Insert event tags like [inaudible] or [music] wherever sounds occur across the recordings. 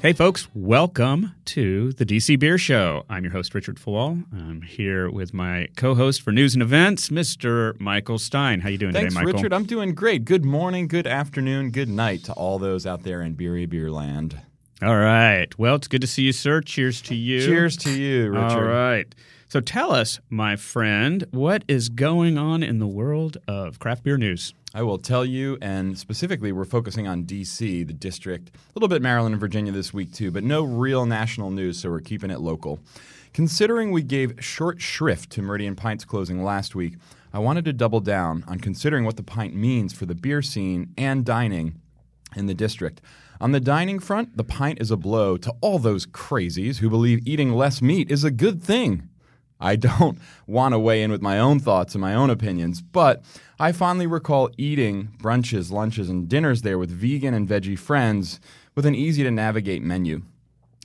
Hey, folks, welcome to the DC Beer Show. I'm your host, Richard Falwell. I'm here with my co host for news and events, Mr. Michael Stein. How you doing Thanks, today, Michael? Richard. I'm doing great. Good morning, good afternoon, good night to all those out there in Beery Beer Land. All right. Well, it's good to see you, sir. Cheers to you. Cheers to you, Richard. All right. So tell us, my friend, what is going on in the world of craft beer news? I will tell you, and specifically, we're focusing on D.C., the district, a little bit Maryland and Virginia this week, too, but no real national news, so we're keeping it local. Considering we gave short shrift to Meridian Pint's closing last week, I wanted to double down on considering what the pint means for the beer scene and dining in the district. On the dining front, the pint is a blow to all those crazies who believe eating less meat is a good thing. I don't [laughs] want to weigh in with my own thoughts and my own opinions, but I fondly recall eating brunches, lunches, and dinners there with vegan and veggie friends with an easy to navigate menu.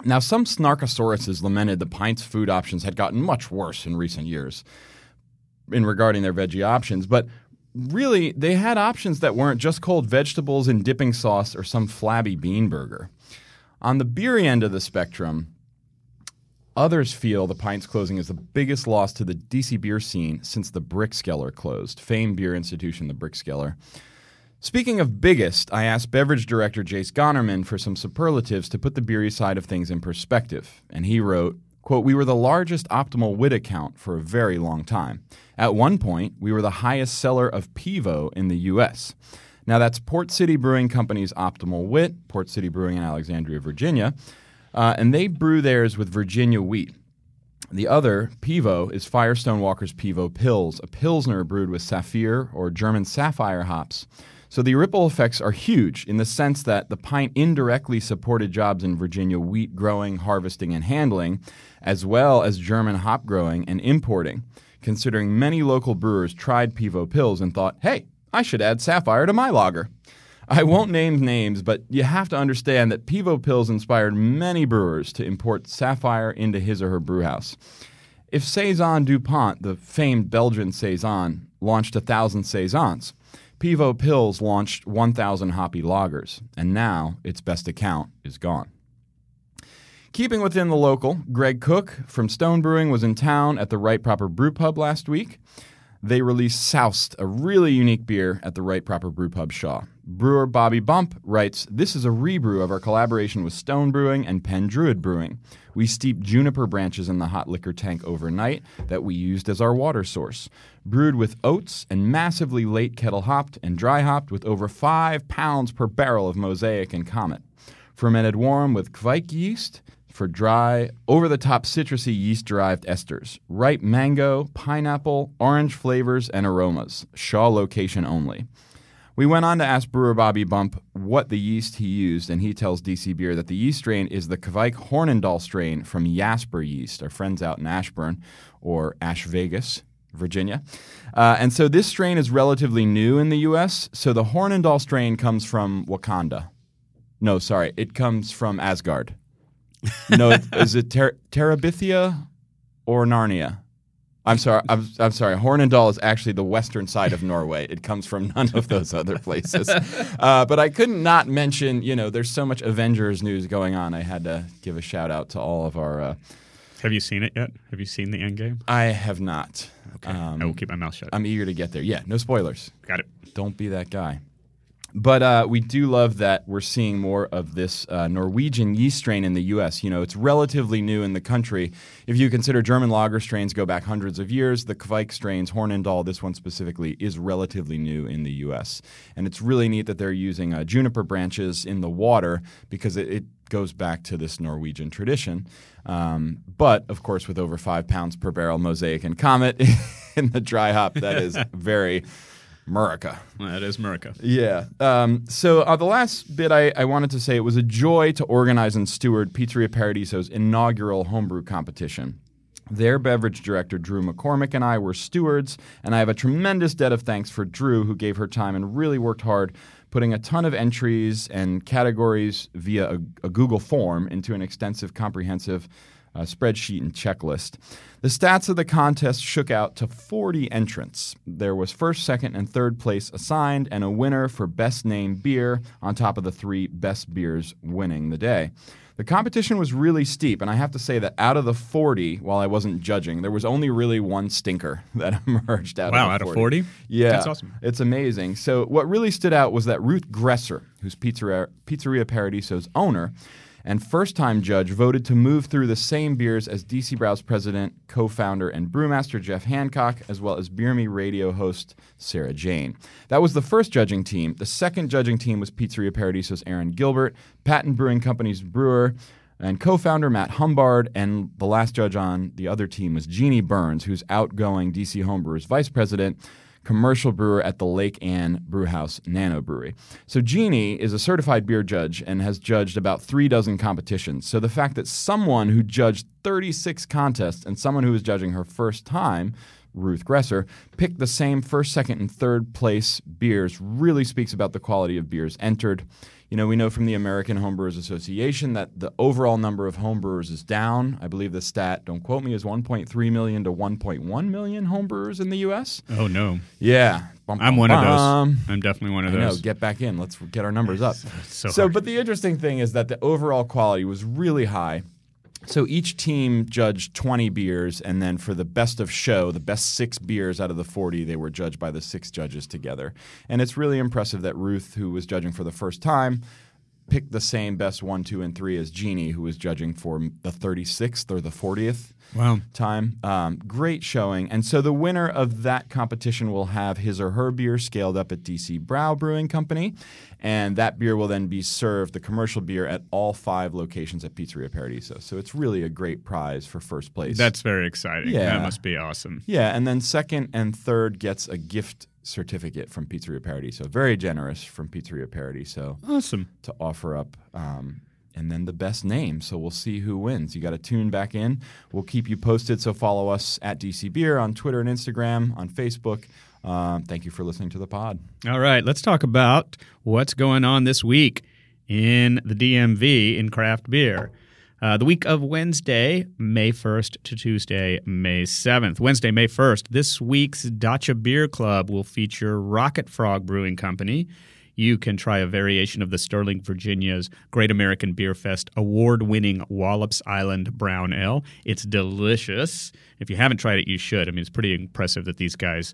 Now, some snarkosauruses lamented the pint's food options had gotten much worse in recent years in regarding their veggie options, but really, they had options that weren't just cold vegetables and dipping sauce or some flabby bean burger. On the beery end of the spectrum, Others feel the Pint's closing is the biggest loss to the DC beer scene since the Brickskeller closed, famed beer institution, the Brickskeller. Speaking of biggest, I asked beverage director Jace Gonerman for some superlatives to put the beery side of things in perspective, and he wrote, quote, We were the largest optimal wit account for a very long time. At one point, we were the highest seller of Pivo in the U.S. Now, that's Port City Brewing Company's Optimal Wit, Port City Brewing in Alexandria, Virginia. Uh, and they brew theirs with Virginia wheat. The other, Pivo, is Firestone Walker's Pivo Pils, a Pilsner brewed with Saphir or German sapphire hops. So the ripple effects are huge in the sense that the pint indirectly supported jobs in Virginia wheat growing, harvesting, and handling, as well as German hop growing and importing, considering many local brewers tried Pivo Pils and thought, hey, I should add sapphire to my lager. I won't name names, but you have to understand that Pivo Pils inspired many brewers to import sapphire into his or her brewhouse. If Saison DuPont, the famed Belgian Saison, launched a thousand Saisons, Pivo Pils launched 1,000 hoppy lagers, and now its best account is gone. Keeping within the local, Greg Koch from Stone Brewing was in town at the Right Proper Brew Pub last week. They released Soused, a really unique beer at the Right Proper Brew Pub Shaw. Brewer Bobby Bump writes, This is a rebrew of our collaboration with Stone Brewing and Pen Druid Brewing. We steeped juniper branches in the hot liquor tank overnight that we used as our water source. Brewed with oats and massively late kettle hopped and dry hopped with over five pounds per barrel of Mosaic and Comet. Fermented warm with Kveik yeast for dry, over the top citrusy yeast derived esters, ripe mango, pineapple, orange flavors, and aromas. Shaw location only. We went on to ask brewer Bobby Bump what the yeast he used, and he tells DC Beer that the yeast strain is the Kveik Hornindal strain from Jasper Yeast, our friends out in Ashburn or Ash Vegas, Virginia. Uh, and so this strain is relatively new in the U.S., so the Hornindal strain comes from Wakanda. No, sorry, it comes from Asgard. No, is it Ter- Terabithia or Narnia? I'm sorry. I'm, I'm sorry. Hornindal is actually the western side of Norway. It comes from none of those other places. [laughs] Uh, but I couldn't not mention. You know, there's so much Avengers news going on. I had to give a shout out to all of our. Uh, Have you seen it yet? Have you seen the end game? I have not. Okay. Um, I will keep my mouth shut. I'm eager to get there. Yeah, no spoilers. Got it. Don't be that guy. But uh, we do love that we're seeing more of this uh, Norwegian yeast strain in the U.S. You know, it's relatively new in the country. If you consider German lager strains go back hundreds of years, the Kveik strains, Hornindal, this one specifically, is relatively new in the U.S. And it's really neat that they're using uh, juniper branches in the water because it, it goes back to this Norwegian tradition. Um, but of course, with over five pounds per barrel Mosaic and Comet [laughs] in the dry hop, that is [laughs] very Murica. That is Murica. Yeah. Um, so uh, the last bit I, I, wanted to say it was a joy to organize and steward Pizzeria Paradiso's inaugural homebrew competition. Their beverage director, Drew McCormick, and I were stewards, and I have a tremendous debt of thanks for Drew, who gave her time and really worked hard putting a ton of entries and categories via a, a Google form into an extensive, comprehensive uh, spreadsheet and checklist. The stats of the contest shook out to 40 entrants. There was first, second, and third place assigned, and a winner for best name beer on top of the three best beers winning the day. The competition was really steep, and I have to say that out of the 40, while I wasn't judging, there was only really one stinker [laughs] that emerged out Wow, of out the of 40. 40? Yeah. That's awesome. It's amazing. So, what really stood out was that Ruth Gresser, who's Pizzeria, Pizzeria Paradiso's owner, and first time judge voted to move through the same beers as DC Brau's president, co founder, and brewmaster Jeff Hancock, as well as Beer Me radio host Sarah Jane. That was the first judging team. The second judging team was Pizzeria Paradiso's Aaron Gilbert, Patent Brewing Company's brewer, and co founder Matt Humbard. And the last judge on the other team was Jeannie Burns, who's outgoing DC Homebrewers vice president commercial brewer at the Lake Anne Brewhouse Nano Brewery. So Jeannie is a certified beer judge and has judged about three dozen competitions. So the fact that someone who judged 36 contests and someone who was judging her first time Ruth Gresser, picked the same first, second, and third place beers really speaks about the quality of beers entered. You know, we know from the American Homebrewers Association that the overall number of homebrewers is down. I believe the stat, don't quote me, is 1.3 million to 1.1 million homebrewers in the U.S. Oh no, Yeah. Bum, I'm bum, one of those. I'm definitely one of I know. those. Get back in. Let's get our numbers up. [laughs] so so, but the interesting thing is that the overall quality was really high. So each team judged 20 beers, and then for the best of show, the best six beers out of the 40, they were judged by the six judges together. And it's really impressive that Ruth, who was judging for the first time, picked the same best one, two, and three as Jeannie, who was judging for the 36th or the 40th Wow. time. Um, great showing. And so the winner of that competition will have his or her beer scaled up at DC Brau Brewing Company. And that beer will then be served, the commercial beer, at all five locations at Pizzeria Paradiso. So it's really a great prize for first place. That's very exciting. Yeah. That must be awesome. yeah. And then second and third gets a gift certificate from Pizzeria Paradiso. Very generous from Pizzeria Paradiso Awesome. to offer up. Um, and then the best name. So we'll see who wins. You got to tune back in. We'll keep you posted. So follow us at DC Beer on Twitter and Instagram, on Facebook. Um, thank you for listening to the pod. All right, let's talk about what's going on this week in the DMV in craft beer. Uh, the week of Wednesday, May 1st to Tuesday, May 7th. Wednesday, May 1st, this week's Dacha Beer Club will feature Rocket Frog Brewing Company. You can try a variation of the Sterling, Virginia's Great American Beer Fest award winning Wallops Island Brown Ale. It's delicious. If you haven't tried it, you should. I mean, it's pretty impressive that these guys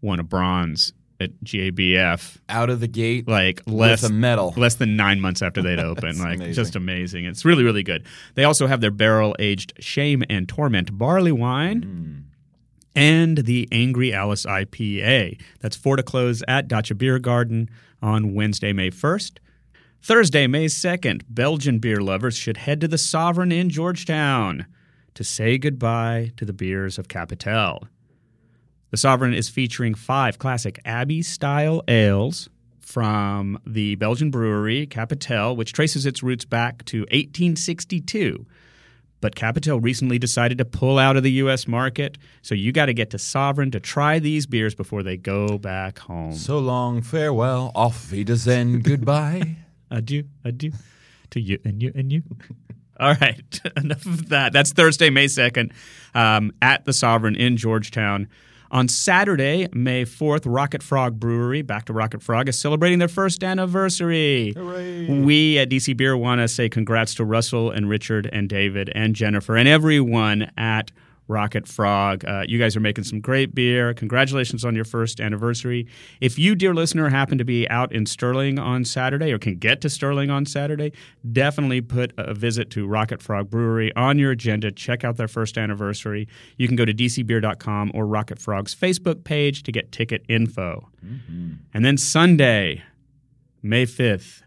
won a bronze at JBF Out of the gate like less with a medal. less than nine months after they'd [laughs] opened. like amazing. just amazing. It's really really good. They also have their barrel aged Shame and Torment barley wine. Hmm. And the Angry Alice IPA. That's four to close at Dacha Beer Garden on Wednesday, May 1st. Thursday, May 2nd, Belgian beer lovers should head to the Sovereign in Georgetown to say goodbye to the beers of Kapittel. The Sovereign is featuring five classic Abbey style ales from the Belgian brewery Kapittel, which traces its roots back to 1862. But Kapittel recently decided to pull out of the U.S. market, so you got to get to Sovereign to try these beers before they go back home. So long, farewell, auf Wiedersehen, goodbye. [laughs] Adieu, adieu to you and you and you. [laughs] All right, [laughs] enough of that. That's Thursday, May 2nd, um, at the Sovereign in Georgetown. On Saturday, May 4th, Rocket Frog Brewery, back to Rocket Frog, is celebrating their first anniversary. Hooray. We at DC Beer want to say congrats to Russell and Richard and David and Jennifer and everyone at Rocket Frog. Uh, you guys are making some great beer. Congratulations on your first anniversary. If you, dear listener, happen to be out in Sterling on Saturday or can get to Sterling on Saturday, definitely put a visit to Rocket Frog Brewery on your agenda. Check out their first anniversary. You can go to dcbeer.com or Rocket Frog's Facebook page to get ticket info. And then Sunday, May 5th,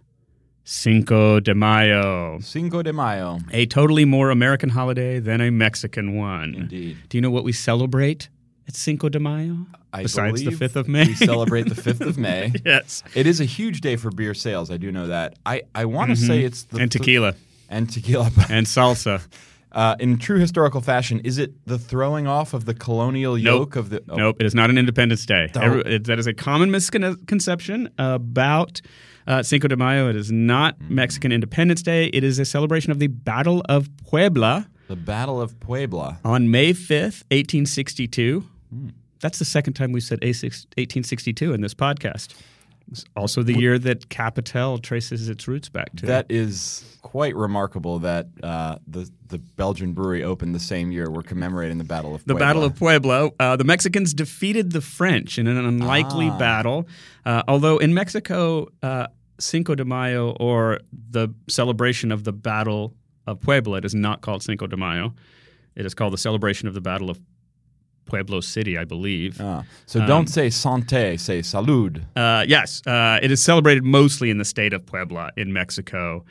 Cinco de Mayo. Cinco de Mayo. A totally more American holiday than a Mexican one. Indeed. Do you know what we celebrate at Cinco de Mayo? I Besides the 5th of May? We celebrate the 5th of May. [laughs] yes. It is a huge day for beer sales. I do know that. I, I want to say it's the Mm-hmm. And tequila and tequila. and salsa. [laughs] Uh, in true historical fashion, is it the throwing off of the colonial Nope. yoke of the? oh, Nope, it is not an Independence Day. Every- it- that is a common misconception about uh, Cinco de Mayo. It is not Mm. Mexican Independence Day. It is a celebration of the Battle of Puebla The Battle of Puebla. on May 5th, 1862. Hmm. That's the second time we've said 1862 in this podcast. It's also the year that Kapittel traces its roots back to. That is quite remarkable that uh, the the Belgian brewery opened the same year. We're commemorating the Battle of the Puebla. Battle of Puebla. Uh, the Mexicans defeated the French in an unlikely Ah. battle. Uh, although in Mexico, uh, Cinco de Mayo or the celebration of the Battle of Puebla, it is not called Cinco de Mayo. It is called the celebration of the Battle of Pueblo City, I believe. Ah, so Um, don't say santé, say salud. Uh, yes, uh, it is celebrated mostly in the state of Puebla in Mexico.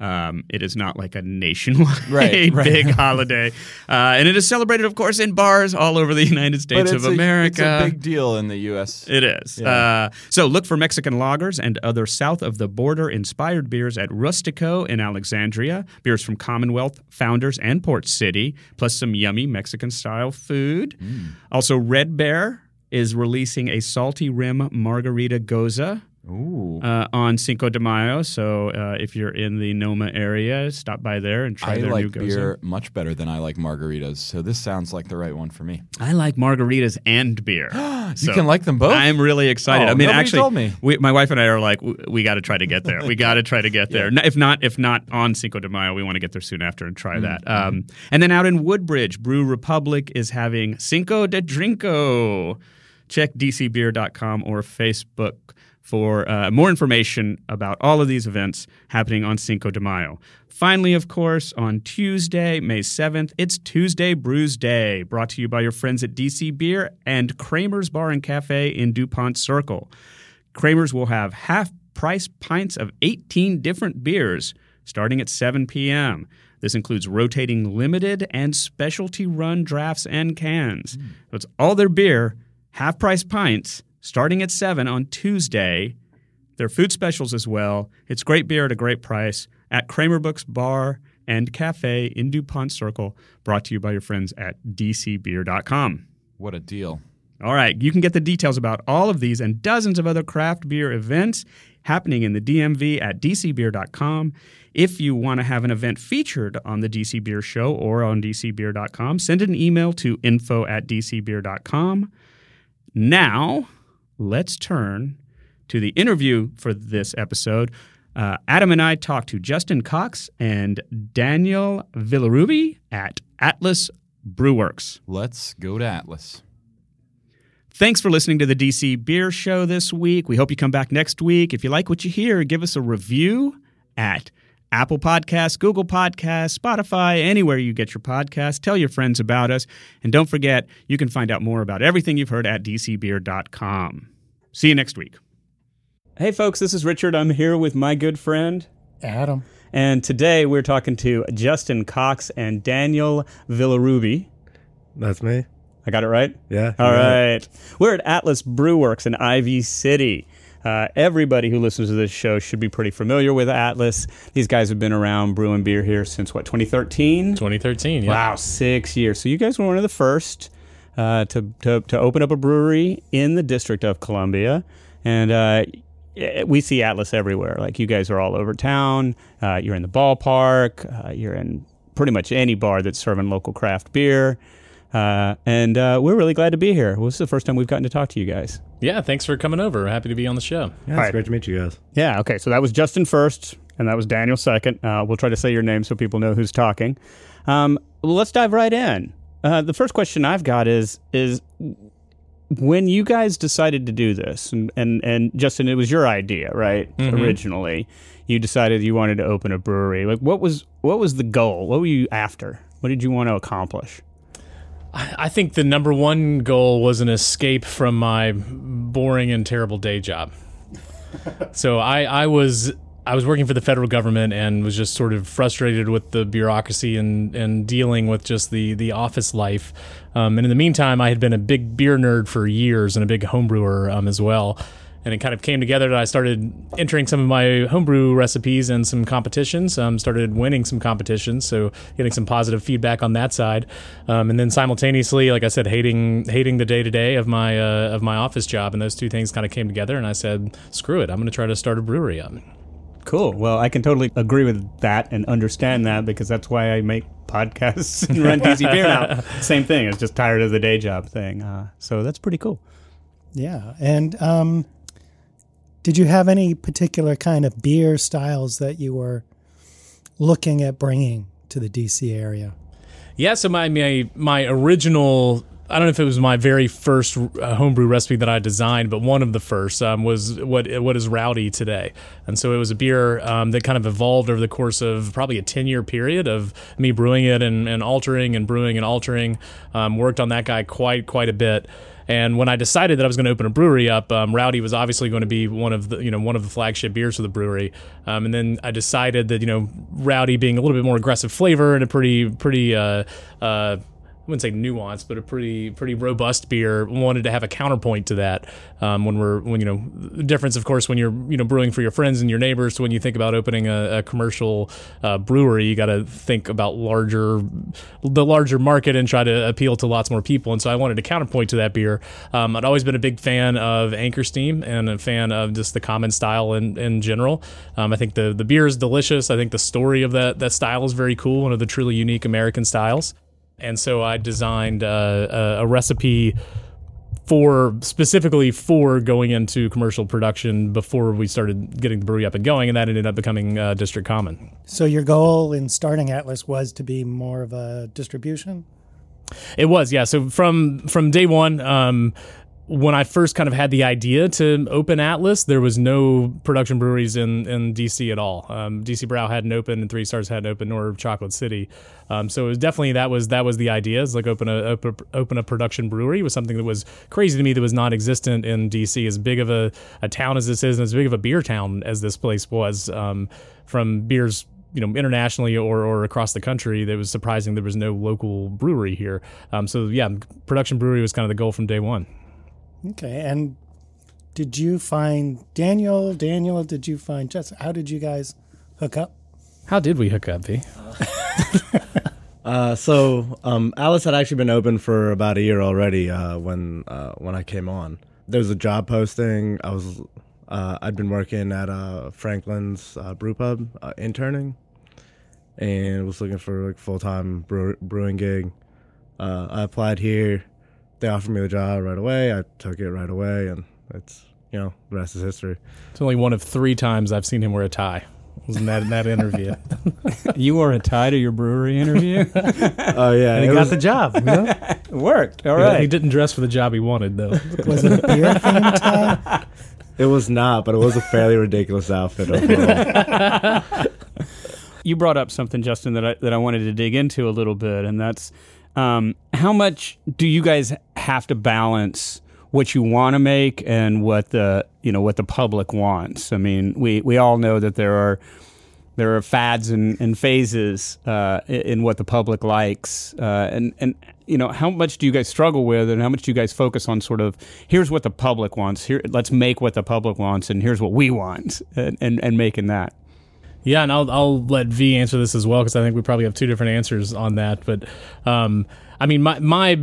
Um, it is not like a nationwide [laughs] Right, [laughs] right. big holiday, uh, and it is celebrated, of course, in bars all over the [laughs] United States of a, America. it's a big deal in the U.S. It is. Yeah. Uh, so look for Mexican lagers and other south of the border inspired beers at Rustico in Alexandria. Beers from Commonwealth, Founders, and Port City, plus some yummy Mexican style food. Mm. Also, Red Bear is releasing a salty rim margarita gose. Ooh. Uh, on Cinco de Mayo, so uh, if you're in the Noma area, stop by there and try I their new like gose. beer much better than I like margaritas, so this sounds like the right one for me. I like margaritas and beer. [gasps] you can like them both. I'm really excited. Oh, I mean, actually, told me. We, my wife and I are like, we, we got to try to get there. [laughs] We got to try to get there. N- If not, if not on Cinco de Mayo, we want to get there soon after and try that. Mm-hmm. Um, and then out in Woodbridge, Brew Republic is having Cinco de Drinko. Check dcbeer.com or Facebook for uh, more information about all of these events happening on Cinco de Mayo. Finally, of course, on Tuesday, May 7th, it's Tuesday Brews Day, brought to you by your friends at DC Beer and Kramer's Bar and Cafe in DuPont Circle. Kramer's will have half price pints of 18 different beers starting at 7 p.m. This includes rotating limited and specialty run drafts and cans. So it's all their beer, half price pints, starting at 7 on Tuesday. There are food specials as well. It's great beer at a great price at Kramer Books Bar and Cafe in DuPont Circle, brought to you by your friends at dcbeer.com. What a deal. All right, you can get the details about all of these and dozens of other craft beer events happening in the DMV at dcbeer.com. If you want to have an event featured on the DC Beer Show or on dcbeer.com, send an email to info at dcbeer.com. Now, let's turn to the interview for this episode. Uh, Adam and I talked to Justin Cox and Daniel Vilarrubi at Atlas Brewworks. Let's go to Atlas. Thanks for listening to the DC Beer Show this week. We hope you come back next week. If you like what you hear, give us a review at Apple Podcasts, Google Podcasts, Spotify, anywhere you get your podcasts. Tell your friends about us. And don't forget, you can find out more about everything you've heard at dcbeer.com. See you next week. Hey, folks, this is Richard. I'm here with my good friend. Adam. And today we're talking to Justin Cox and Daniel Vilarrubi. That's me. I got it right? Yeah. All right. yeah. right. We're at Atlas Brewworks in Ivy City. Uh, everybody who listens to this show should be pretty familiar with Atlas. These guys have been around brewing beer here since what, 2013? 2013. Yeah. Wow, six years. So you guys were one of the first uh, to, to, to open up a brewery in the District of Columbia. And uh, we see Atlas everywhere. Like you guys are all over town. Uh, you're in the ballpark. Uh, you're in pretty much any bar that's serving local craft beer. Uh, and uh, we're really glad to be here. Well, this is the first time we've gotten to talk to you guys. Yeah. Thanks for coming over. Happy to be on the show. Yeah, it's Right. great to meet you guys. Yeah. Okay. So that was Justin first, and that was Daniel second. Uh, we'll try to say your name so people know who's talking. Um, well, let's dive right in. Uh, the first question I've got is is when you guys decided to do this, and and, and Justin, it was your idea, right? Originally, you decided you wanted to open a brewery. Like, what was what was the goal? What were you after? What did you want to accomplish? I I think the number one goal was an escape from my boring and terrible day job. [laughs] so I, I was I was working for the federal government and was just sort of frustrated with the bureaucracy and, and dealing with just the the office life. Um, and in the meantime, I had been a big beer nerd for years and a big homebrewer um, as well. And it kind of came together that I started entering some of my homebrew recipes and some competitions. Um, started winning some competitions, so getting some positive feedback on that side. Um, and then simultaneously, like I said, hating hating the day to day of my uh, of my office job, and those two things kind of came together. And I said, screw it, I'm going to try to start a brewery up. Cool. Well, I can totally agree with that and understand that because that's why I make podcasts and run DC Beer now. [laughs] Same thing. It's just tired of the day job thing. Uh, so that's pretty cool. Yeah, and um, Did you have any particular kind of beer styles that you were looking at bringing to the DC area? Yeah, so my my, my original I don't know if it was my very first uh, homebrew recipe that I designed, but one of the first um, was what what is Rowdy today, and so it was a beer um, that kind of evolved over the course of probably a ten year period of me brewing it and, and altering and brewing and altering. Um, worked on that guy quite quite a bit. And when I decided that I was going to open a brewery up, um, Rowdy was obviously going to be one of the you know one of the flagship beers for the brewery. Um, and then I decided that you know Rowdy being a little bit more aggressive flavor and a pretty pretty uh, uh, wouldn't say nuanced, but a pretty pretty robust beer. Wanted to have a counterpoint to that um, when we're when you know the difference, of course, when you're you know brewing for your friends and your neighbors. When you think about opening a, a commercial uh, brewery, you got to think about larger the larger market and try to appeal to lots more people. And so I wanted to counterpoint to that beer. Um, I'd always been a big fan of Anchor Steam and a fan of just the common style in in general. Um, I think the the beer is delicious. I think the story of that that style is very cool. One of the truly unique American styles and so I designed uh, a, a, recipe for specifically for going into commercial production before we started getting the brewery up and going, and that ended up becoming uh, District Common. So your goal in starting Atlas was to be more of a distribution. It was, yeah. So from from day one, um, when I first kind of had the idea to open Atlas, there was no production breweries in, in DC at all. Um, DC Brau hadn't opened, and Three Stars hadn't opened, nor Chocolate City. Um, so it was definitely that was that was the idea. Is like open a open, open a production brewery was something that was crazy to me that was non-existent in DC. As big of a, a town as this is, and as big of a beer town as this place was, um, from beers you know internationally or, or across the country that was surprising there was no local brewery here um, so yeah production brewery was kind of the goal from day one Okay, and did you find Daniel? Daniel, did you find Jess? How did you guys hook up? How did we hook up, V? [laughs] uh, so um, Atlas had actually been open for about a year already uh, when uh, when I came on. There was a job posting. I was uh, I'd been working at uh, Franklin's uh, Brew Pub interning, and was looking for like full time brew- brewing gig. I applied here they offered me the job right away. I took it right away, and it's you know the rest is history. It's only one of three times I've seen him wear a tie. Wasn't that in that interview? [laughs] you wore a tie to your brewery interview? [laughs] Oh yeah, and he got was, the job. You know? [laughs] it worked. All right. He didn't dress for the job he wanted though. was it a beer themed tie? It was not, but it was a fairly ridiculous outfit overall. you brought up something, Justin, that I that I wanted to dig into a little bit, and that's um, how much do you guys have to balance what you want to make and what the you know what the public wants? I mean, we we all know that there are there are fads and, and phases uh, in what the public likes, uh, and and you know how much do you guys struggle with, and how much do you guys focus on sort of here's what the public wants, here let's make what the public wants, and here's what we want, and and, and making that. Yeah, and I'll I'll let V answer this as well because I think we probably have two different answers on that. But um, I mean, my my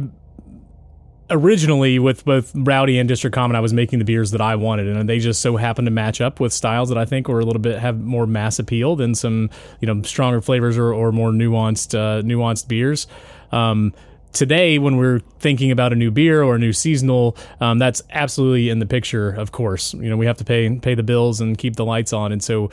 originally with both Rowdy and District Common, I was making the beers that I wanted, and they just so happened to match up with styles that I think were a little bit have more mass appeal than some you know stronger flavors or, or more nuanced uh, nuanced beers. Um, today when we're thinking about a new beer or a new seasonal um, that's absolutely in the picture of course you know we have to pay pay the bills and keep the lights on and so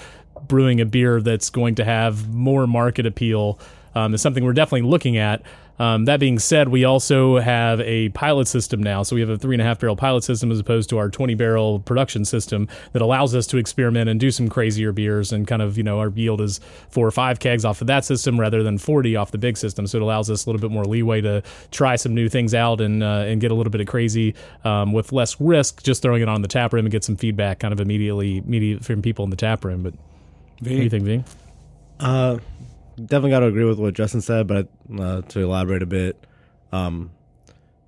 brewing a beer that's going to have more market appeal um, is something we're definitely looking at. Um, that being said, we also have a pilot system now. So we have a three and a half barrel pilot system as opposed to our 20 barrel production system that allows us to experiment and do some crazier beers. And kind of, you know, our yield is four or five kegs off of that system rather than 40 off the big system. So it allows us a little bit more leeway to try some new things out and, uh, and get a little bit of crazy um, with less risk, just throwing it on the tap room and get some feedback kind of immediately, immediately from people in the tap room. But v? what do you think, V? Uh, definitely got to agree with what Justin said, but uh, to elaborate a bit, um,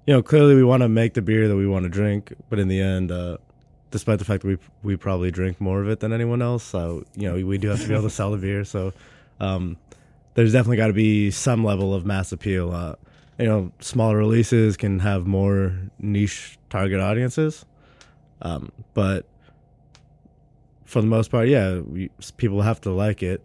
you know, clearly we want to make the beer that we want to drink, but in the end, uh, despite the fact that we we probably drink more of it than anyone else, so you know, we do have to be able to sell the beer. So um, there's definitely got to be some level of mass appeal. Uh, you know, smaller releases can have more niche target audiences, um, but for the most part, yeah, we, people have to like it.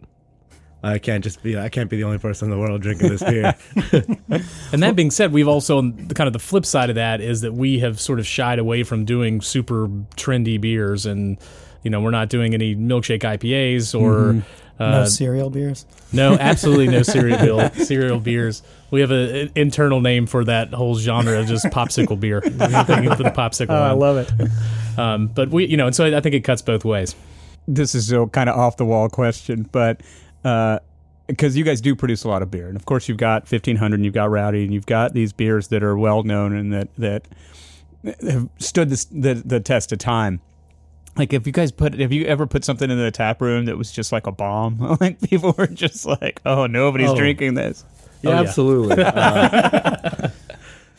I can't just be I can't be the only person in the world drinking this beer. [laughs] [laughs] and that being said, we've also the kind of the flip side of that is that we have sort of shied away from doing super trendy beers and You know, we're not doing any milkshake IPAs or uh, no cereal beers. no, absolutely no [laughs] cereal cereal beers. We have a- an internal name for that whole genre of just popsicle beer. Thank for the popsicle. Oh, I love it. Um, but we, you know, and so I think it cuts both ways. This is a kind of off the wall question, but because you guys do produce a lot of beer, and of course you've got fifteen hundred, and you've got Rowdy, and you've got these beers that are well known and that that have stood this, the the test of time. Like, if you guys put, have you ever put something in the tap room that was just like a bomb? [laughs] like, people were just like, "Oh, nobody's Oh. drinking this." Yeah, Oh, yeah. absolutely. Uh, [laughs] [laughs]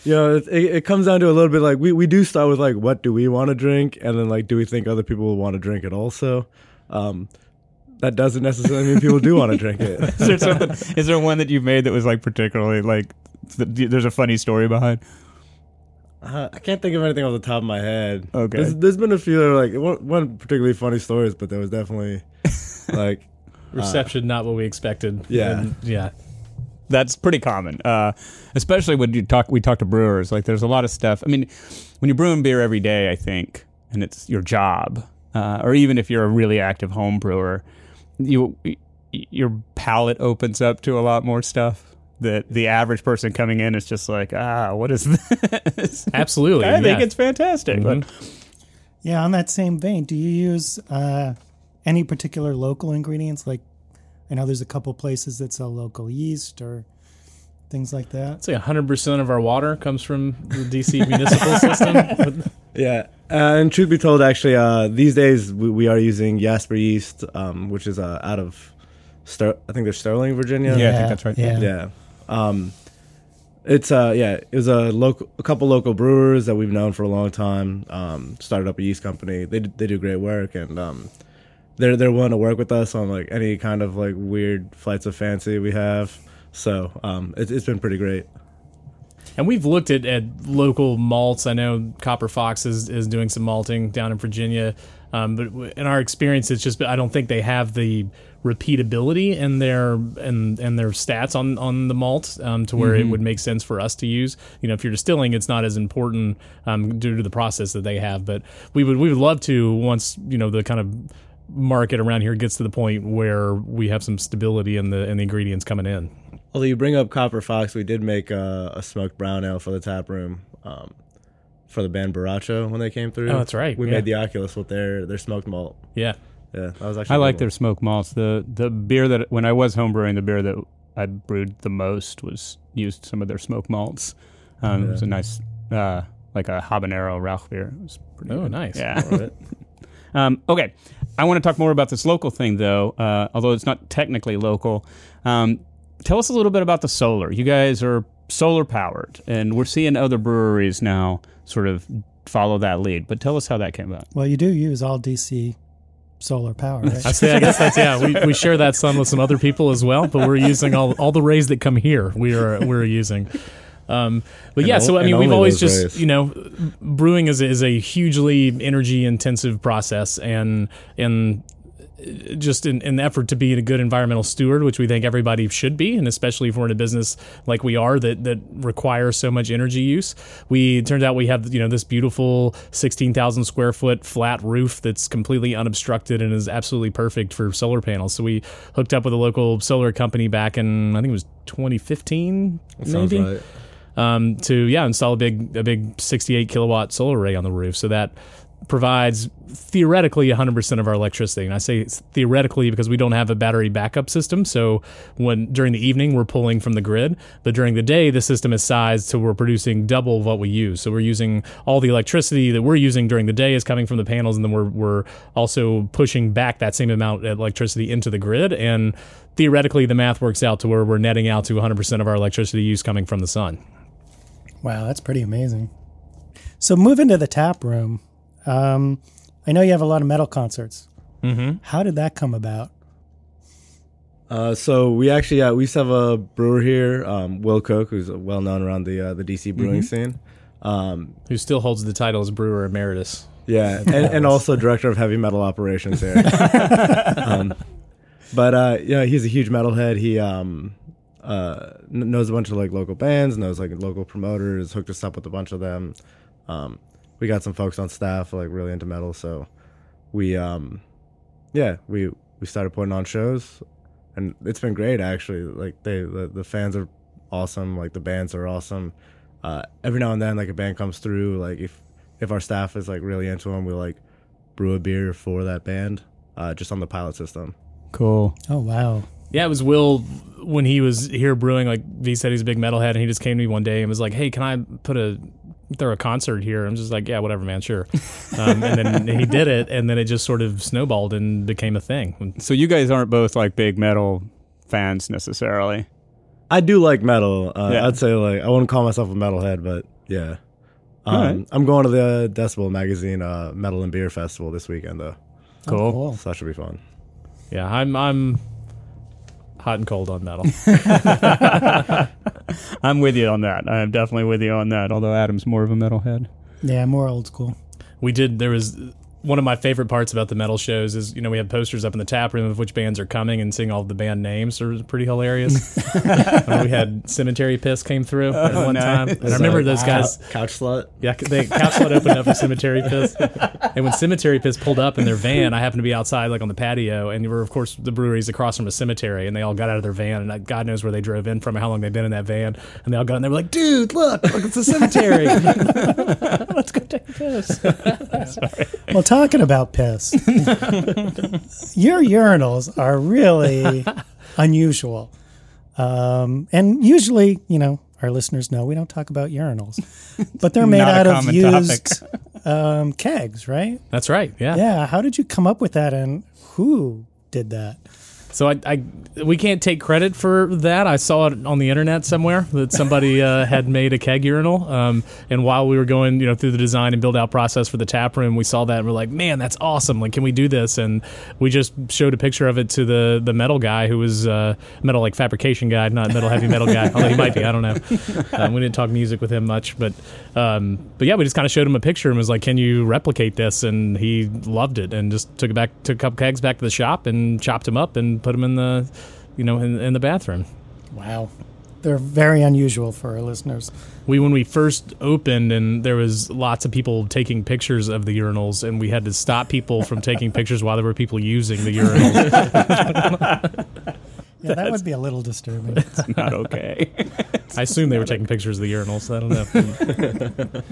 you know, it, it, it comes down to a little bit like we, we do start with like what do we want to drink, and then like do we think other people will want to drink it also. Um, that doesn't necessarily mean people do want to drink it. [laughs] Is there something? is there one that you've made that was like particularly like? There's a funny story behind. Uh, I can't think of anything off the top of my head. Okay. there's, there's been a few that are like one, one particularly funny stories, but there was definitely [laughs] like Reception not what we expected. Yeah. And, yeah. That's pretty common, uh, especially when you talk. We talk to brewers. Like, there's a lot of stuff. I mean, when you're brewing beer every day, I think, and it's your job, uh, or even if you're a really active home brewer, you your palate opens up to a lot more stuff. That the average person coming in is just like, ah, what is this? [laughs] Absolutely. I think yeah. it's fantastic. But Yeah, on that same vein, do you use uh, any particular local ingredients? Like, I know there's a couple places that sell local yeast or things like that. I'd say 100% of our water comes from the DC [laughs] municipal system. Yeah, uh, and truth be told, actually, uh, these days we, we are using Jasper yeast, um, which is uh, out of, Ster- I think they're Sterling, Virginia. Yeah, I think that's right. Yeah. yeah. Um, it's uh, yeah, it was a local, a couple local brewers that we've known for a long time. Um, started up a yeast company. They d- they do great work, and um, they're they're willing to work with us on like any kind of like weird flights of fancy we have. So um, it's it's been pretty great. And we've looked at, at local malts. I know Copper Fox is, is doing some malting down in Virginia. Um, but in our experience, it's just I don't think they have the repeatability in their and and their stats on on the malt um, to where it would make sense for us to use. You know, if you're distilling, it's not as important um, due to the process that they have. But we would we would love to once you know the kind of market around here gets to the point where we have some stability in the in the ingredients coming in. Although you bring up Copper Fox, we did make a, a smoked brown ale for the tap room um, for the band Borracho when they came through. Oh, that's right, We yeah. made the Oculus with their their smoked malt. Yeah. Yeah, that was actually. I a like good their one. smoked malts. The the beer that when I was homebrewing, the beer that I brewed the most was used some of their smoked malts. Um, It was a nice, uh, like a habanero Rauch beer. It was pretty Oh, good. nice. Yeah. [laughs] All right. Um, okay, I want to talk more about this local thing, though. Uh, although it's not technically local, um, tell us a little bit about the solar. You guys are solar powered, and we're seeing other breweries now sort of follow that lead. But tell us how that came about. Well, you do use all DC solar power, right? I say, I guess that's yeah. We, we share that sun with some other people as well, but we're using all all the rays that come here. We are we're using. Um, but yeah, so I mean, we've always just you know, brewing is a, is a hugely energy intensive process, and and just in, in the effort to be a good environmental steward, which we think everybody should be, and especially if we're in a business like we are that that requires so much energy use. We it turns out we have you know this beautiful sixteen thousand square foot flat roof that's completely unobstructed and is absolutely perfect for solar panels. So we hooked up with a local solar company back in I think it was 2015, Sounds maybe right. Um, to yeah install a big a big 68 kilowatt solar array on the roof. So that provides theoretically 100% of our electricity. And I say theoretically because we don't have a battery backup system. So when during the evening we're pulling from the grid, but during the day the system is sized so we're producing double what we use. So we're using all the electricity that we're using during the day is coming from the panels and then we're we're also pushing back that same amount of electricity into the grid and theoretically the math works out to where we're netting out to 100% of our electricity use coming from the sun. Wow, that's pretty amazing. So moving to the tap room, um, I know you have a lot of metal concerts. Mm-hmm. How did that come about? Uh, so we actually uh, we used to have a brewer here, um, Will Cook, who's well known around the uh, the DC brewing scene. Um, who still holds the title as brewer emeritus. yeah, [laughs] and, and also director of heavy metal operations here. [laughs] um, but uh, yeah, he's a huge metalhead. He um, uh, knows a bunch of like local bands, knows like local promoters, hooked us up with a bunch of them. Um, we got some folks on staff like really into metal, so we um, yeah, we we started putting on shows, and it's been great actually. Like they the, the fans are awesome. Like the bands are awesome. Uh, every now and then, like a band comes through. Like if if our staff is like really into them, we like brew a beer for that band, uh, just on the pilot system. Cool. Oh wow. Yeah, it was Will when he was here brewing. Like he said, he's a big metalhead, and he just came to me one day and was like, "Hey, can I put a throw a concert here?" I'm just like, "Yeah, whatever, man, sure." [laughs] Um, and then he did it, and then it just sort of snowballed and became a thing. So you guys aren't both like big metal fans necessarily. I do like metal. Uh, Yeah. I'd say like I wouldn't call myself a metalhead, but yeah. Um, Alright. I'm going to the Decibel Magazine uh, Metal and Beer Festival this weekend though, Cool. Oh, cool. so that should be fun. Yeah, I'm I'm hot and cold on metal. [laughs] I'm with you on that. I'm definitely with you on that. Although Adam's more of a metalhead. Yeah, more old school. we did there was one of my favorite parts about the metal shows is you know we have posters up in the tap room of which bands are coming and seeing all the band names are pretty hilarious. [laughs] Uh, we had cemetery piss came through at one nice. time. And i remember those guys Couch slut. yeah they couch Slut opened up for cemetery piss. [laughs] And when cemetery piss pulled up in their van i happened to be outside like on the patio and we were of course the breweries across from a cemetery and they all got out of their van and uh, god knows where they drove in from how long they've been in that van and they all got in they were like dude look look it's a cemetery. [laughs] Let's go take a piss. Well, talking about piss, [laughs] your urinals are really [laughs] unusual. Um, and usually, you know, our listeners know we don't talk about urinals, but they're [laughs] made out of used um, kegs, right? that's right yeah Yeah. How did you come up with that, and who did that? So I, I, we can't take credit for that. I saw it on the internet somewhere that somebody uh, [laughs] had made a keg urinal. Um, and while we were going, you know, through the design and build out process for the tap room, we saw that and we're like, man, that's awesome. Like, can we do this? And we just showed a picture of it to the the metal guy who was uh, metal like fabrication guy, not metal heavy metal guy. Although he might be, I don't know. [laughs] Um, we didn't talk music with him much, but um, but yeah, we just kind of showed him a picture and was like, can you replicate this? And he loved it and just took it back, took a couple kegs back to the shop and chopped them up and put them in the, you know, in, in the bathroom. Wow. They're very unusual for our listeners. We when we first opened and there was lots of people taking pictures of the urinals and we had to stop people from taking [laughs] pictures while there were people using the urinals. [laughs] Yeah, that would be a little disturbing. [laughs] It's Not okay. I assume they were taking pictures of the urinals. I don't know.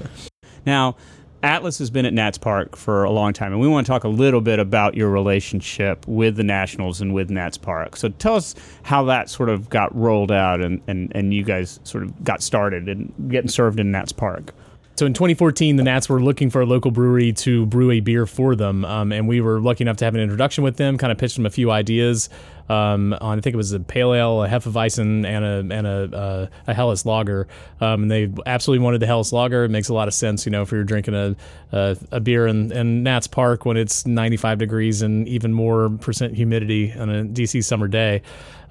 Now, Atlas has been at Nats Park for a long time, and we want to talk a little bit about your relationship with the Nationals and with Nats Park. So tell us how that sort of got rolled out and, and, and you guys sort of got started and getting served in Nats Park. So in 2014, the Nats were looking for a local brewery to brew a beer for them, um, and we were lucky enough to have an introduction with them. Kind of pitched them a few ideas um, on I think it was a pale ale, a Hefeweizen, and a and a, uh, a Helles lager. Um, and they absolutely wanted the Helles lager. It makes a lot of sense, you know, if you're drinking a a, a beer in, in Nats Park when it's 95 degrees and even more percent humidity on a DC summer day.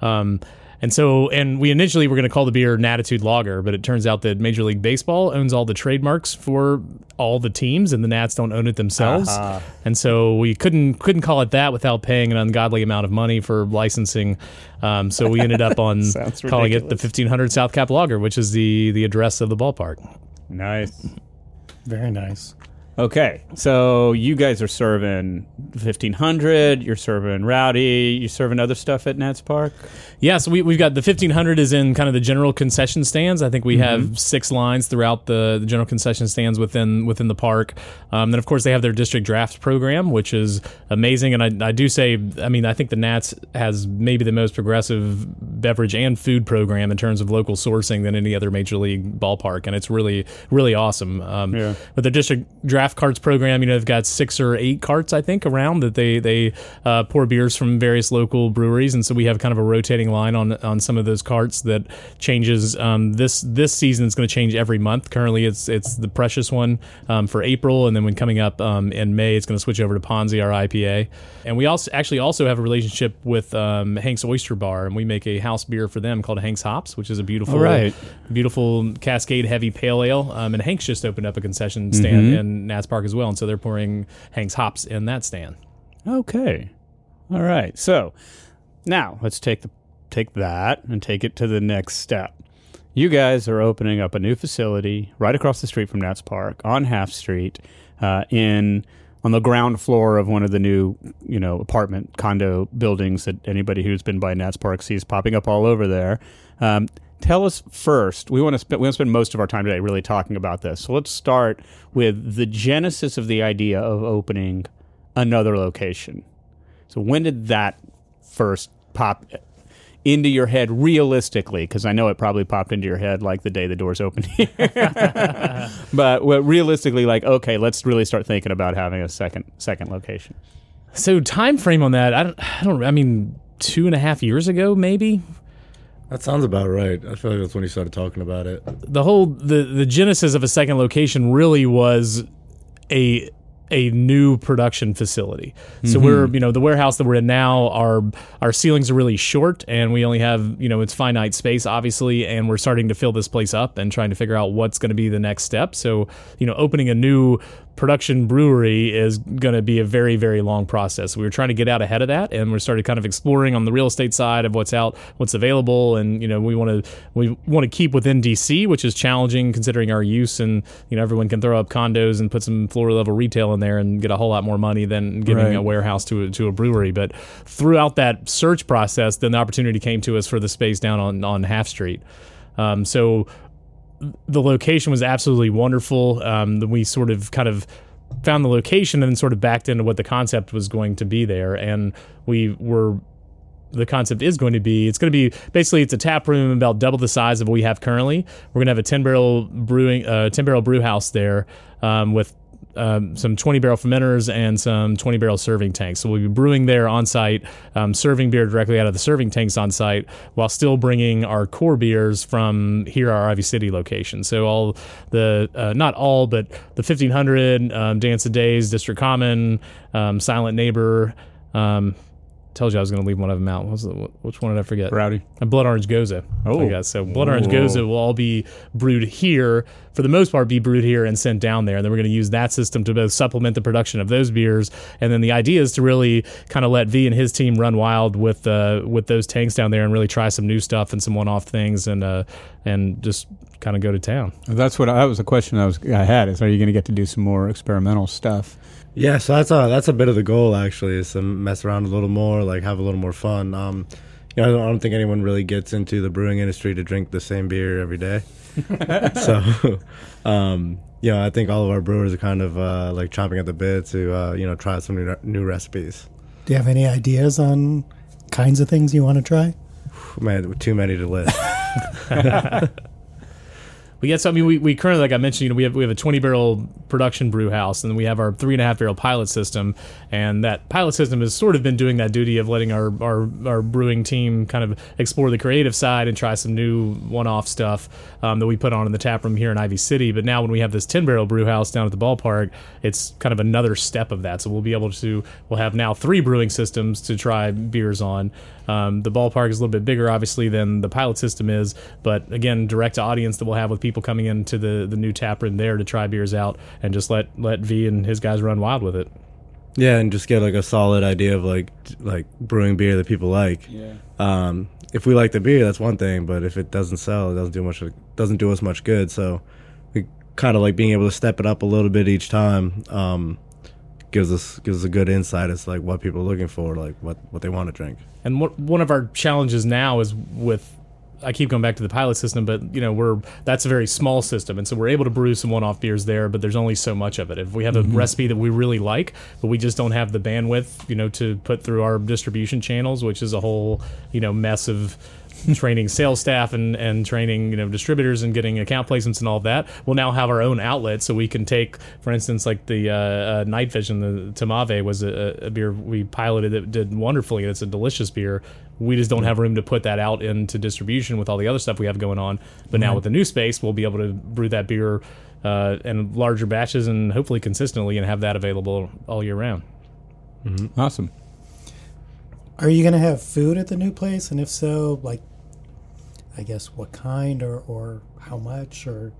Um, and so, and we initially were going to call the beer Natitude Lager, but it turns out that Major League Baseball owns all the trademarks for all the teams, and the Nats don't own it themselves. And so we couldn't couldn't call it that without paying an ungodly amount of money for licensing. Um, so we ended up [laughs] on Sounds calling it the 1500 South Cap Lager, which is the the address of the ballpark. Nice. Very nice. Okay, so you guys are serving 1500, you're serving Rowdy, you're serving other stuff at Nats Park? Yeah, so we, we've got the 1500 is in kind of the general concession stands. I think we have six lines throughout the, the general concession stands within within the park. Um, then, of course, they have their district draft program, which is amazing. And I, I do say, I mean, I think the Nats has maybe the most progressive beverage and food program in terms of local sourcing than any other major league ballpark. And it's really, really awesome. Um, Yeah. With their district draft carts program, you know, they've got six or eight carts, I think, around that they they uh, pour beers from various local breweries, and so we have kind of a rotating line on on some of those carts that changes. Um, this this season is going to change every month. Currently, it's it's the Precious one um, for April, and then when coming up um, in May, it's going to switch over to Ponzi, our IPA. And we also actually also have a relationship with um, Hank's Oyster Bar, and we make a house beer for them called Hank's Hops, which is a beautiful, right. beautiful Cascade heavy pale ale. Um, and Hank's just opened up a concession stand in Nats Park as well, and so they're pouring Hank's Hops in that stand. Okay. All right. So now let's take the take that and take it to the next step. You guys are opening up a new facility right across the street from Nats Park on Half Street uh, in on the ground floor of one of the new, you know, apartment condo buildings that anybody who's been by Nats Park sees popping up all over there. Um, tell us first. We want to spend we want to spend most of our time today really talking about this. So let's start with the genesis of the idea of opening another location. So when did that first pop into your head realistically? Because I know it probably popped into your head like the day the doors opened [laughs] here. [laughs] but realistically, like okay, let's really start thinking about having a second second location. So time frame on that, I don't, I don't, I mean, two and a half years ago, maybe. That sounds about right. I feel like that's when you started talking about it. The whole the the genesis of a second location really was a a new production facility. So mm-hmm. we're you know the warehouse that we're in now our our ceilings are really short and we only have you know it's finite space obviously and we're starting to fill this place up and trying to figure out what's going to be the next step. So you know opening a new production brewery is going to be a very very long process. We were trying to get out ahead of that and we started kind of exploring on the real estate side of what's out, what's available and you know we want to we want to keep within DC, which is challenging considering our use and you know everyone can throw up condos and put some floor level retail in there and get a whole lot more money than giving Right. a warehouse to a, to a brewery. But throughout that search process, then the opportunity came to us for the space down on on Half Street. Um, so the location was absolutely wonderful. Um, we sort of kind of found the location and then sort of backed into what the concept was going to be there, and we were. The concept is going to be it's going to be basically it's a tap room about double the size of what we have currently. We're going to have a ten barrel brewing uh, ten barrel brew house there um, with um, some 20 barrel fermenters and some 20 barrel serving tanks. So we'll be brewing there on site, um, serving beer directly out of the serving tanks on site, while still bringing our core beers from here, our Ivy City location. So all the, uh, not all, but the 1500, um, Dance of Days, District Common, um, Silent Neighbor. Um, told you I was going to leave one of them out. The, which one did I forget? Rowdy. And Blood Orange Gose. Oh. I guess. So Blood Orange Gose will all be brewed here, for the most part, be brewed here and sent down there. And then we're going to use that system to both supplement the production of those beers. And then the idea is to really kind of let V and his team run wild with uh, with those tanks down there and really try some new stuff and some one off things and uh, and just kind of go to town. That's what that was a question I was I had. Is are you going to get to do some more experimental stuff? Yeah, so that's a that's a bit of the goal actually, is to mess around a little more, like have a little more fun. Um, you know, I don't, I don't think anyone really gets into the brewing industry to drink the same beer every day. [laughs] so, [laughs] um, you know, I think all of our brewers are kind of uh, like chomping at the bit to uh, you know try some new, new recipes. Do you have any ideas on kinds of things you want to try? [sighs] Man, too many to list. [laughs] We get so I mean we, we currently like I mentioned you know we have we have a 20 barrel production brew house and then we have our three and a half barrel pilot system and that pilot system has sort of been doing that duty of letting our our, our brewing team kind of explore the creative side and try some new one off stuff um, that we put on in the tap room here in Ivy City. But now when we have this 10 barrel brew house down at the ballpark it's kind of another step of that. So we'll be able to we'll have now three brewing systems to try beers on um, the ballpark is a little bit bigger, obviously, than the pilot system is, but again, direct to audience that we'll have with people coming into the, the new tap room there to try beers out and just let let V and his guys run wild with it. yeah, and just get like a solid idea of like like brewing beer that people like. Yeah. um, if we like the beer, that's one thing. But if it doesn't sell, it doesn't do much. Doesn't do us much good. So we kind of like being able to step it up a little bit each time. Um, gives us gives us a good insight as to, like what people are looking for, like what what they want to drink. And what, one of our challenges now is with I keep going back to the pilot system, but you know we're that's a very small system, and so we're able to brew some one-off beers there. But there's only so much of it. If we have a mm-hmm. recipe that we really like, but we just don't have the bandwidth, you know, to put through our distribution channels, which is a whole you know mess of [laughs] training sales staff and, and training you know distributors and getting account placements and all that. We'll now have our own outlet, so we can take, for instance, like the uh, uh, Night Vision, the Tamave was a, a beer we piloted that did wonderfully. It's a delicious beer. We just don't have room to put that out into distribution with all the other stuff we have going on. But now with the new space, we'll be able to brew that beer uh, in larger batches and hopefully consistently and have that available all year round. Awesome. Are you going to have food at the new place? And if so, like, I guess what kind or, or how much or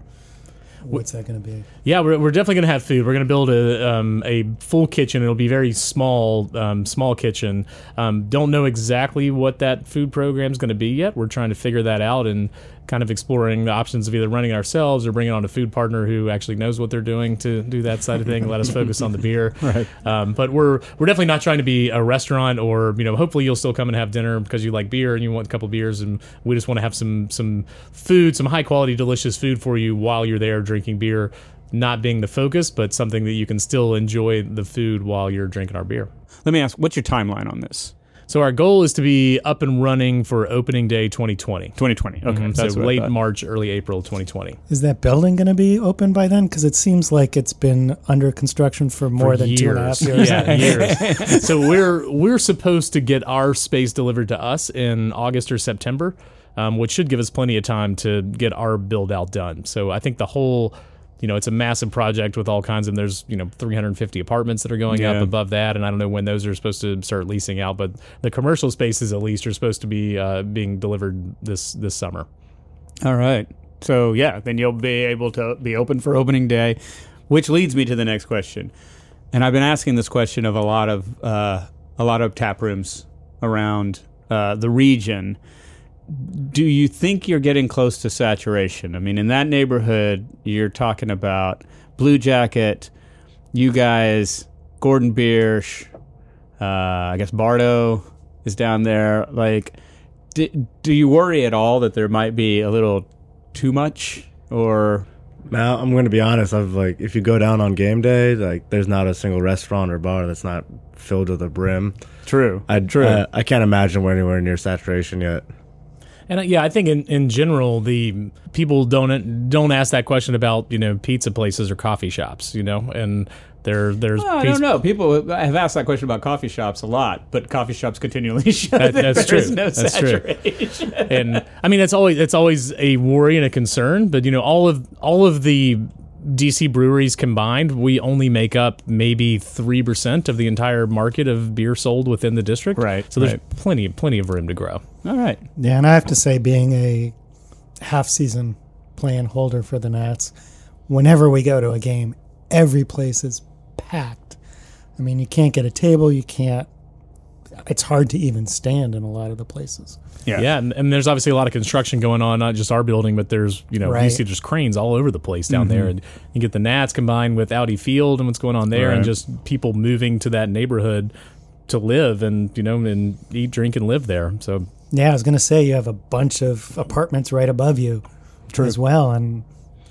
what's that going to be? Yeah, we're, we're definitely going to have food. We're going to build a um, a full kitchen. It'll be very small, um, small kitchen. Um, don't know exactly what that food program is going to be yet. We're trying to figure that out and kind of exploring the options of either running it ourselves or bringing on a food partner who actually knows what they're doing to do that side of thing let us focus on the beer. [laughs] Right. Um, but we're we're definitely not trying to be a restaurant or you know hopefully you'll still come and have dinner because you like beer and you want a couple beers and we just want to have some some food, some high quality delicious food for you while you're there drinking beer. Not being the focus, but something that you can still enjoy the food while you're drinking our beer. Let me ask, what's your timeline on this? So our goal is to be up and running for opening day 2020. 2020. Okay, Mhm, that's so what late. March, early April 2020. Is that building going to be open by then? Because it seems like it's been under construction for more For than two and a half years. Yeah, [laughs] years. so we're we're supposed to get our space delivered to us in August or September, um, which should give us plenty of time to get our build out done. So I think the whole, you know, it's a massive project with all kinds of. There's you know 350 apartments that are going Yeah. up above that, and I don't know when those are supposed to start leasing out, but the commercial spaces at least are supposed to be uh, being delivered this this summer. All right. So yeah, then you'll be able to be open for opening day, which leads me to the next question. And I've been asking this question of a lot of uh, a lot of tap rooms around uh, the region. Do you think you're getting close to saturation? I mean, in that neighborhood, you're talking about Bluejacket, you guys, Gordon Biersch, uh, I guess Bardo is down there. Like, do, do you worry at all that there might be a little too much or Now I'm going to be honest. I've like, if you go down on game day, like, there's not a single restaurant or bar that's not filled to the brim. true? I True. I, I can't imagine we're anywhere near saturation yet. And yeah, I think in, in general, the people don't don't ask that question about you know pizza places or coffee shops, you know, and there there's Well, I pizza- don't know. People have asked that question about coffee shops a lot, but coffee shops continually [laughs] shut. That- that's There's true. No That's true. saturation. and I mean that's always it's always a worry and a concern. But you know, all of all of the DC breweries combined, we only make up maybe three percent of the entire market of beer sold within the district. Right, So there's right. plenty plenty of room to grow. All right. Yeah, and I have to say, being a half season plan holder for the Nats, whenever we go to a game, every place is packed. I mean, you can't get a table, you can't. It's hard to even stand in a lot of the places. Yeah. Yeah, and, and there's obviously a lot of construction going on, not just our building, but there's you know you see there's cranes all over the place down there, mm-hmm. and you get the Nats combined with Audi Field and what's going on there, and just people moving to that neighborhood to live and you know and eat, drink, and live there. So Yeah, I was going to say you have a bunch of apartments right above you as well, and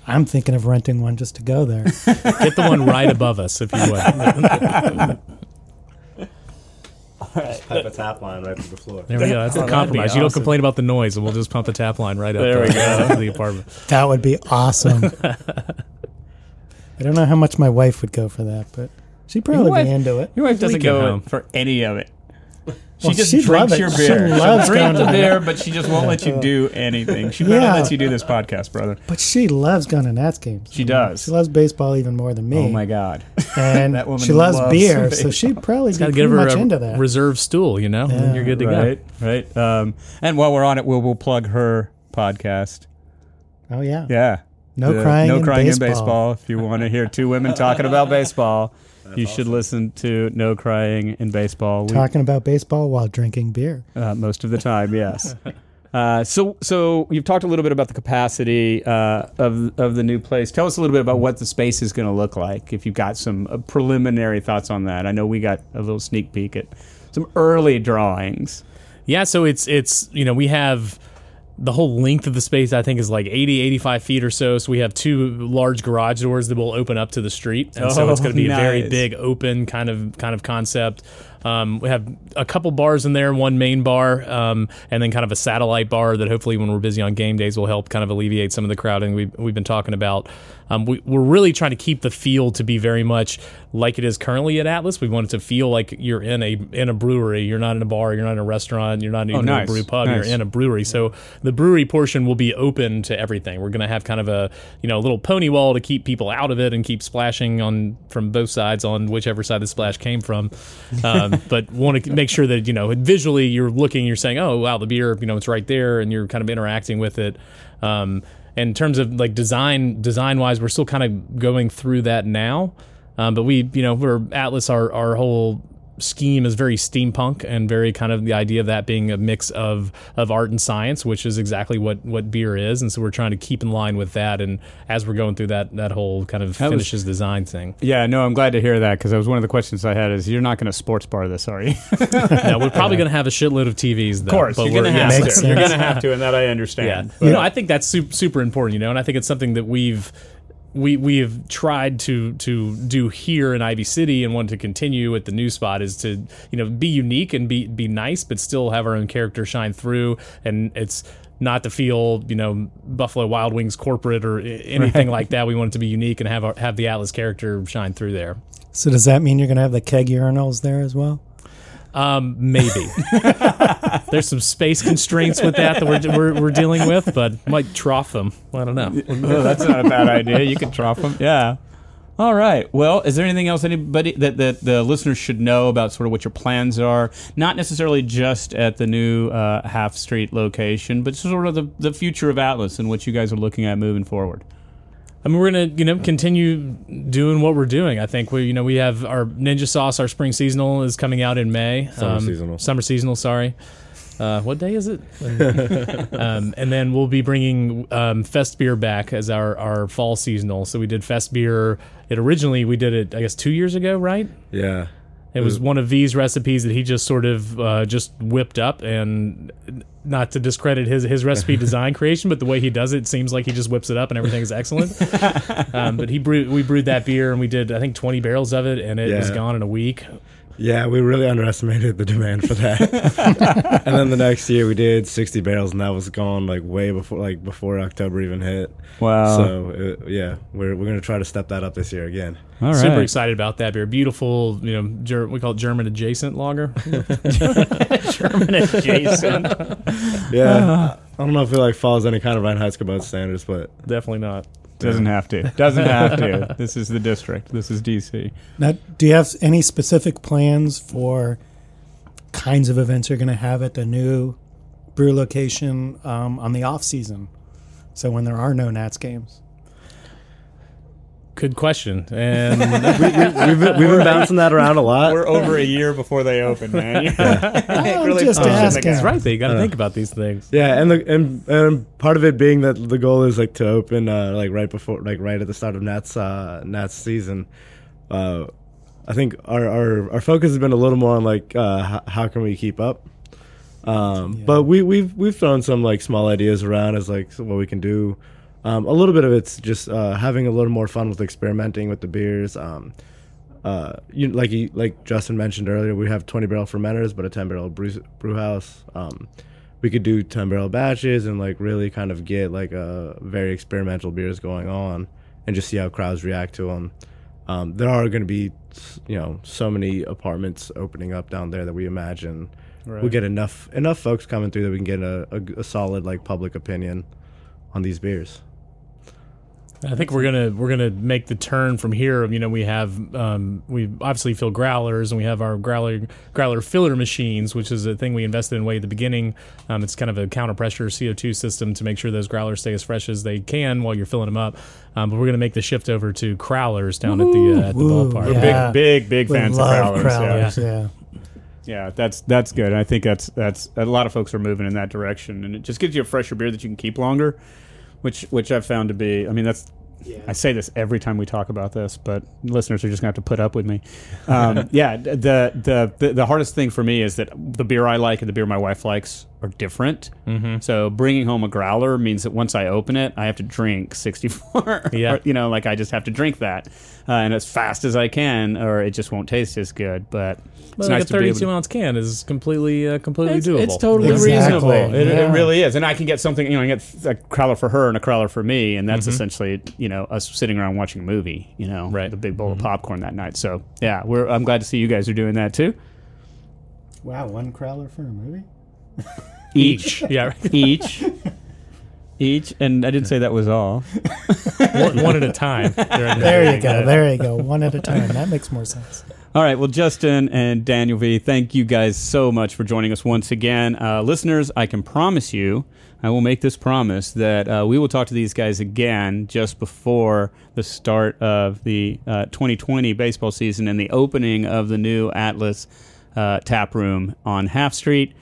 I'm thinking of renting one just to go there. [laughs] get the one right above us if you would. Type a tap line right to the floor. There we go. That's the oh, that'd be compromise. You don't complain about the noise, and we'll just pump a tap line right up There we to [laughs] the apartment. that would be awesome. I don't know how much my wife would go for that, but she'd probably wife- be into it. Your wife doesn't go home. for any of it. She Well, just she'd love drinks it. your She beer. She'll loves drink going the beer, but she just won't let you do anything. She never Yeah. lets you do this podcast, brother. But she loves going to Nats games. She does. She loves baseball even more than me. Oh my god. And [laughs] That woman she loves, loves beer, so she'd probably be Got to pretty give her much a into that. reserve stool, you know, and Yeah. you're good to go. right, right. Um, and while we're on it, we'll we'll plug her podcast. oh yeah. Yeah. No The crying No in crying baseball. in baseball. If you want to hear two women talking about baseball, you should listen to No Crying in Baseball. We- Talking about baseball while drinking beer. uh, most of the time, yes. [laughs] Uh, so, so you've talked a little bit about the capacity uh, of of the new place. Tell us a little bit about what the space is going to look like. If you've got some uh, preliminary thoughts on that, I know we got a little sneak peek at some early drawings. Yeah, so it's it's you know we have the whole length of the space I think is like 80 85 feet or so. So we have two large garage doors that will open up to the street, and so it's Oh, going to be a very big open kind of kind of concept. Um, we have a couple bars in there, one main bar, um, and then kind of a satellite bar that hopefully, when we're busy on game days, will help kind of alleviate some of the crowding we've, we've been talking about. Um, we, we're really trying to keep the feel to be very much like it is currently at Atlas. We want it to feel like you're in a in a brewery. You're not in a bar. You're not in a restaurant. You're not even nice. in a brew pub. Nice. You're in a brewery. So the brewery portion will be open to everything. We're going to have kind of a you know little pony wall to keep people out of it and keep splashing on from both sides on whichever side the splash came from. [laughs] Um, but want to make sure that you know visually you're looking, you're saying, oh wow, the beer, you know, it's right there, and you're kind of interacting with it. Um, in terms of like design, design wise, we're still kind of going through that now. Um, but we, you know, we're Atlas. Our our whole scheme is very steampunk and very kind of the idea of that being a mix of of art and science, which is exactly what what beer is. And so we're trying to keep in line with that. And as we're going through that that whole kind of That was- finishes design thing, Yeah, no, I'm glad to hear that because that was one of the questions I had. Is you're not going to sports bar this, are you? [laughs] yeah, we're probably going to have a shitload of TVs. Though, Of course, but you're going to have to. [laughs] You're going to have to, and that I Yeah, understand. you know, I think that's super, super important. You know, and I think it's something that we've we we have tried to to do here in Ivy City and want to continue at the new spot is to you know be unique and be be nice, but still have our own character shine through. And it's not to feel you know Buffalo Wild Wings corporate or anything like that. We want it to be unique and have our, have the Atlas character shine through there. So does that mean you're going to have the keg urinals there as well? Um, maybe [laughs] there's some space constraints with that that we're, we're, we're dealing with, but might trough them. I don't know. [laughs] oh, that's not a bad idea. You can drop them. Yeah. All right. Well, is there anything else anybody that, that the listeners should know about sort of what your plans are? Not necessarily just at the new uh, Half Street location, but sort of the, the future of Atlas and what you guys are looking at moving forward. I mean, we're gonna you know continue doing what we're doing. I think we you know we have our Ninja Sauce, our spring seasonal is coming out in May. Summer seasonal. Summer seasonal. Sorry. Uh, what day is it? [laughs] um, and then we'll be bringing um, Fest Beer back as our, our fall seasonal. So we did Fest Beer. It originally we did it I guess two years ago, right? Yeah. It was one of V's recipes that he just sort of uh, just whipped up, and not to discredit his his recipe [laughs] design creation, but the way he does it seems like he just whips it up and everything is excellent. [laughs] um, but he brewed we brewed that beer and we did I think twenty barrels of it, and it was gone in a week. Yeah, we really underestimated the demand for that. [laughs] and then the next year we did 60 barrels, and that was gone like way before, like before October even hit. Wow. So uh, yeah, we're we're gonna try to step that up this year again. All right. Super excited about that beer. Beautiful, you know, ger- we call it German adjacent lager. [laughs] German adjacent, Yeah, I don't know if it like follows any kind of Reinheitsgebot standards, but definitely not. Doesn't have to. Doesn't have to. [laughs] This is the district. This is DC. Now, do you have any specific plans for kinds of events you're going to have at the new brew location um, on the off season? So when there are no Nats games. Good question. And [laughs] we've been, we've been bouncing that around a lot. We're over a year before they open, man. [laughs] I'm really just asking. that's right. They got to think about these things. Yeah, and the and, and part of it being that the goal is like to open uh, like right before like right at the start of Nats uh, Nats season. Uh, I think our, our our focus has been a little more on like uh, h- how can we keep up. Um, But we we've we've thrown some like small ideas around as like what we can do. Um, a little bit of it's just uh, having a little more fun with experimenting with the beers. Um, uh, you, like you, like Justin mentioned earlier, we have 20 barrel fermenters, but a 10 barrel brew, brew house. Um, we could do 10 barrel batches and like really kind of get like a very experimental beers going on and just see how crowds react to them. Um, there are going to be, you know, so many apartments opening up down there that we imagine we'll get enough enough folks coming through that we can get a, a, a solid like public opinion on these beers. I think we're gonna we're gonna make the turn from here. You know, we have um, we obviously fill growlers, and we have our growler growler filler machines, which is a thing we invested in way at the beginning. Um, it's kind of a counter pressure CO two system to make sure those growlers stay as fresh as they can while you're filling them up. Um, but we're gonna make the shift over to crowlers down at the uh, at the Woo, ballpark. yeah. Big, big, big We fans of love growlers. Crowlers, Yeah. yeah. yeah, that's that's good. I think that's that's a lot of folks are moving in that direction, and it just gives you a fresher beer that you can keep longer, which which I've found to be. I mean, that's. I say this every time we talk about this, but listeners are just gonna have to put up with me. Um, [laughs] yeah, the, the the the hardest thing for me is that the beer I like and the beer my wife likes are different. Mm-hmm. So bringing home a growler means that once I open it, I have to drink sixty four. [laughs] Yeah. you know, like I just have to drink that, uh, and as fast as I can, or it just won't taste as good. But it's But nice like a to be able 32 to- ounce can is completely uh, completely it's, doable. it's totally Exactly. reasonable. It, Yeah. it really is, and I can get something. You know, I get a crowler for her and a crowler for me, and that's essentially you know us sitting around watching a movie. You know, Right. The big bowl of popcorn that night. So yeah, we're. I'm glad to see you guys are doing that too. Wow, one crowler for a movie? Each, yeah, right. [laughs] each, each, and I didn't say that was all. one, one at a time. There you go. There you go. One at a time. That makes more sense. All right. Well, Justin and Daniel V, thank you guys so much for joining us once again. Uh, listeners, I can promise you, I will make this promise that uh, we will talk to these guys again just before the start of the uh, 2020 baseball season and the opening of the new Atlas uh, tap room on Half Street.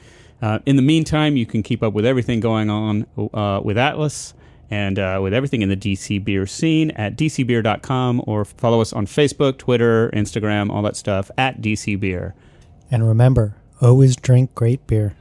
Uh, in the meantime, you can keep up with everything going on uh, with Atlas and uh, with everything in the DC beer scene at dcbeer.com or follow us on Facebook, Twitter, Instagram, all that stuff at DC Beer. And remember, always drink great beer.